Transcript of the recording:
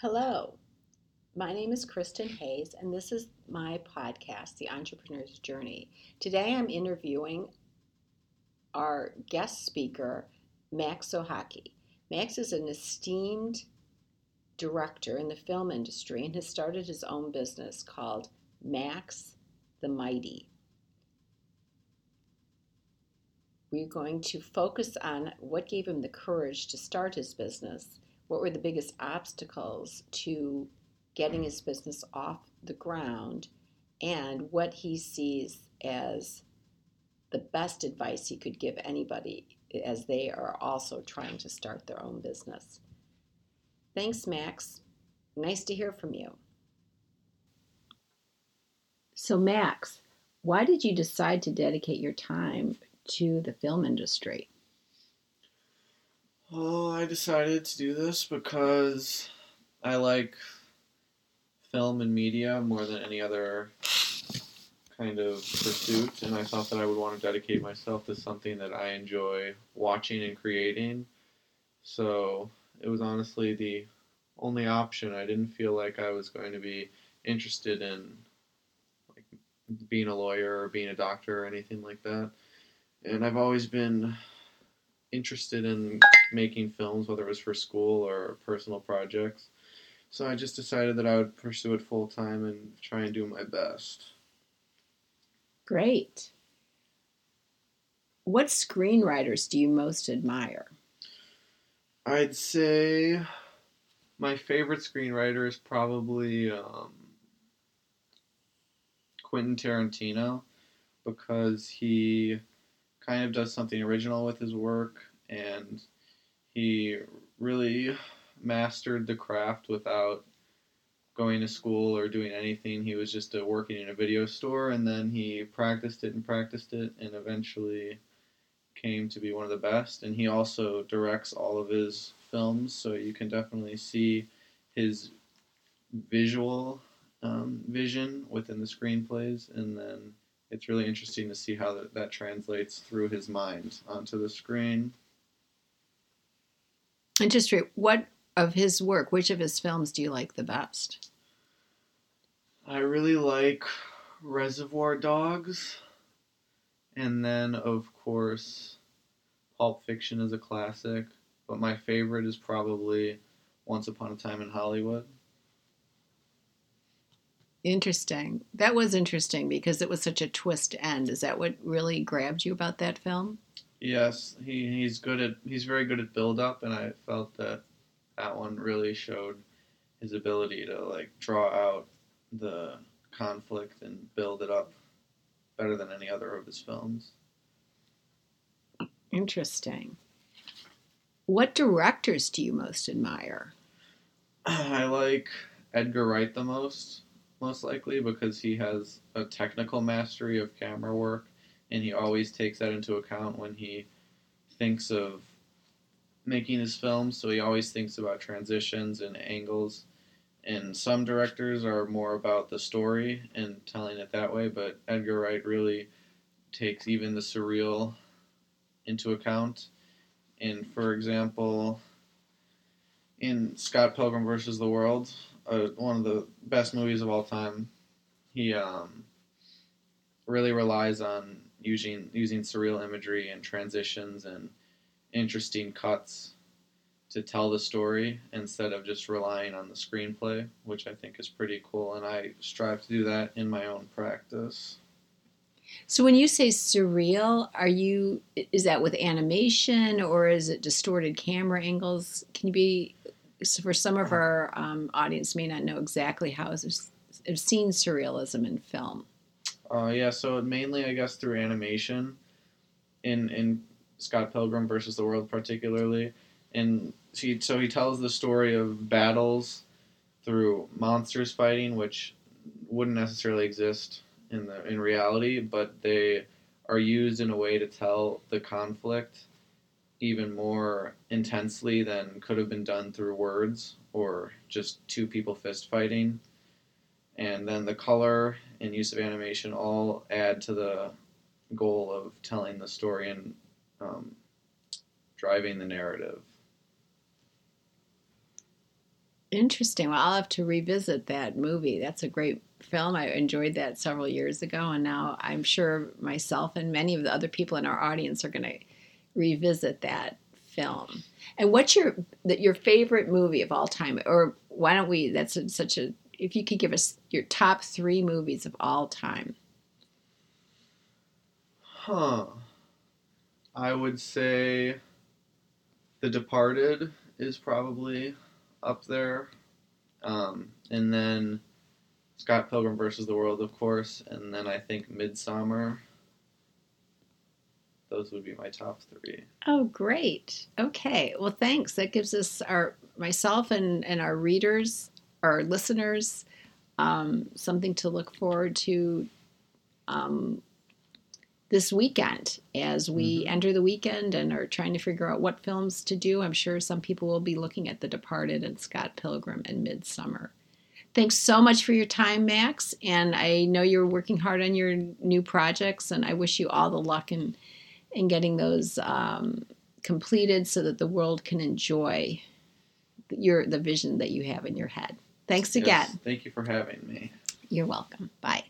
Hello, my name is Kristin Hayes, and this is my podcast, The Entrepreneur's Journey. Today I'm interviewing our guest speaker, Max Sochacki. Max is an esteemed director in the film industry and has started his own business called Max the Mighty. We're going to focus on what gave him the courage to start his business what were the biggest obstacles to getting his business off the ground and what he sees as the best advice he could give anybody as they are also trying to start their own business. Thanks, Max. Nice to hear from you. So, Max, why did you decide to dedicate your time to the film industry? Well, I decided to do this because I like film and media more than any other kind of pursuit, and I thought that I would want to dedicate myself to something that I enjoy watching and creating. So it was honestly the only option. I didn't feel like I was going to be interested in like being a lawyer or being a doctor or anything like that. And I've always been interested in making films, whether it was for school or personal projects. So I just decided that I would pursue it full time and try and do my best. Great. What screenwriters do you most admire? I'd say my favorite screenwriter is probably um, Quentin Tarantino because he kind of does something original with his work, and he really mastered the craft without going to school or doing anything. He was just uh, working in a video store, and then he practiced it and practiced it, and eventually came to be one of the best. And he also directs all of his films, so you can definitely see his visual um, vision within the screenplays, and then it's really interesting to see how that, that translates through his mind onto the screen. Interesting. What of his work, which of his films do you like the best? I really like Reservoir Dogs. And then, of course, Pulp Fiction is a classic. But my favorite is probably Once Upon a Time in Hollywood. Interesting. That was interesting because it was such a twist end. Is that what really grabbed you about that film? Yes, he, he's good at he's very good at build up, and I felt that that one really showed his ability to like draw out the conflict and build it up better than any other of his films. Interesting. What directors do you most admire? I like Edgar Wright the most most likely because he has a technical mastery of camera work and he always takes that into account when he thinks of making his films so he always thinks about transitions and angles and some directors are more about the story and telling it that way but edgar wright really takes even the surreal into account and for example in scott pilgrim versus the world uh, one of the best movies of all time. He um, really relies on using using surreal imagery and transitions and interesting cuts to tell the story instead of just relying on the screenplay, which I think is pretty cool. And I strive to do that in my own practice. So when you say surreal, are you is that with animation or is it distorted camera angles? Can you be for some of our um, audience may not know exactly how have seen surrealism in film. Uh, yeah, so mainly I guess through animation, in in Scott Pilgrim versus the World particularly, and so he tells the story of battles through monsters fighting, which wouldn't necessarily exist in the in reality, but they are used in a way to tell the conflict even more intensely than could have been done through words or just two people fist fighting. And then the color and use of animation all add to the goal of telling the story and um, driving the narrative. Interesting. Well, I'll have to revisit that movie. That's a great film. I enjoyed that several years ago, and now I'm sure myself and many of the other people in our audience are going to revisit that film. And what's your your favorite movie of all time? Or why don't we? That's such a. If you could give us your top three movies of all time. Huh. I would say The Departed is probably up there. Um, and then Scott Pilgrim versus the World, of course. And then I think Midsommar. Those would be my top three. Oh, great. Okay. Well, thanks. That gives us our myself and, and our readers, our listeners, um, something to look forward to um, this weekend as we Mhm. enter the weekend and are trying to figure out what films to do. I'm sure some people will be looking at The Departed and Scott Pilgrim and Midsommar. Thanks so much for your time, Max. And I know you're working hard on your new projects, and I wish you all the luck in in getting those um, completed so that the world can enjoy your the vision that you have in your head. Thanks again. Yes, thank you for having me. You're welcome. Bye.